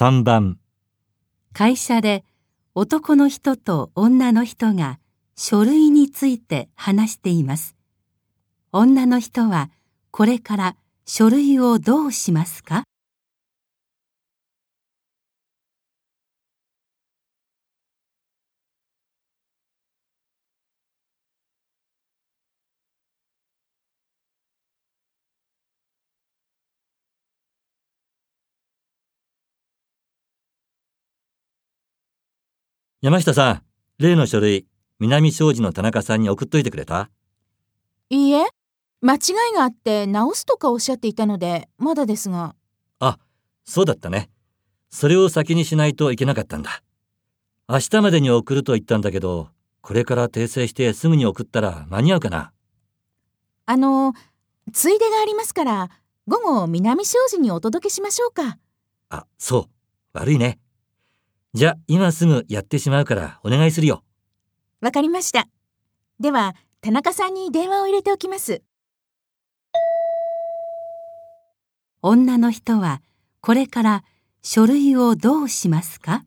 3番会社で男の人と女の人が書類について話しています。女の人はこれから書類をどうしますか？山下さん、例の書類、南商事の田中さんに送っといてくれた？いいえ、間違いがあって直すとかおっしゃっていたので、まだですが。あ、そうだったね。それを先にしないといけなかったんだ。明日までに送ると言ったんだけど、これから訂正してすぐに送ったら間に合うかな？あの、ついでがありますから、午後南商事にお届けしましょうか。あ、そう。悪いね。じゃあ、今すぐやってしまうからお願いするよ。わかりました。では、田中さんに電話を入れておきます。女の人はこれから書類をどうしますか？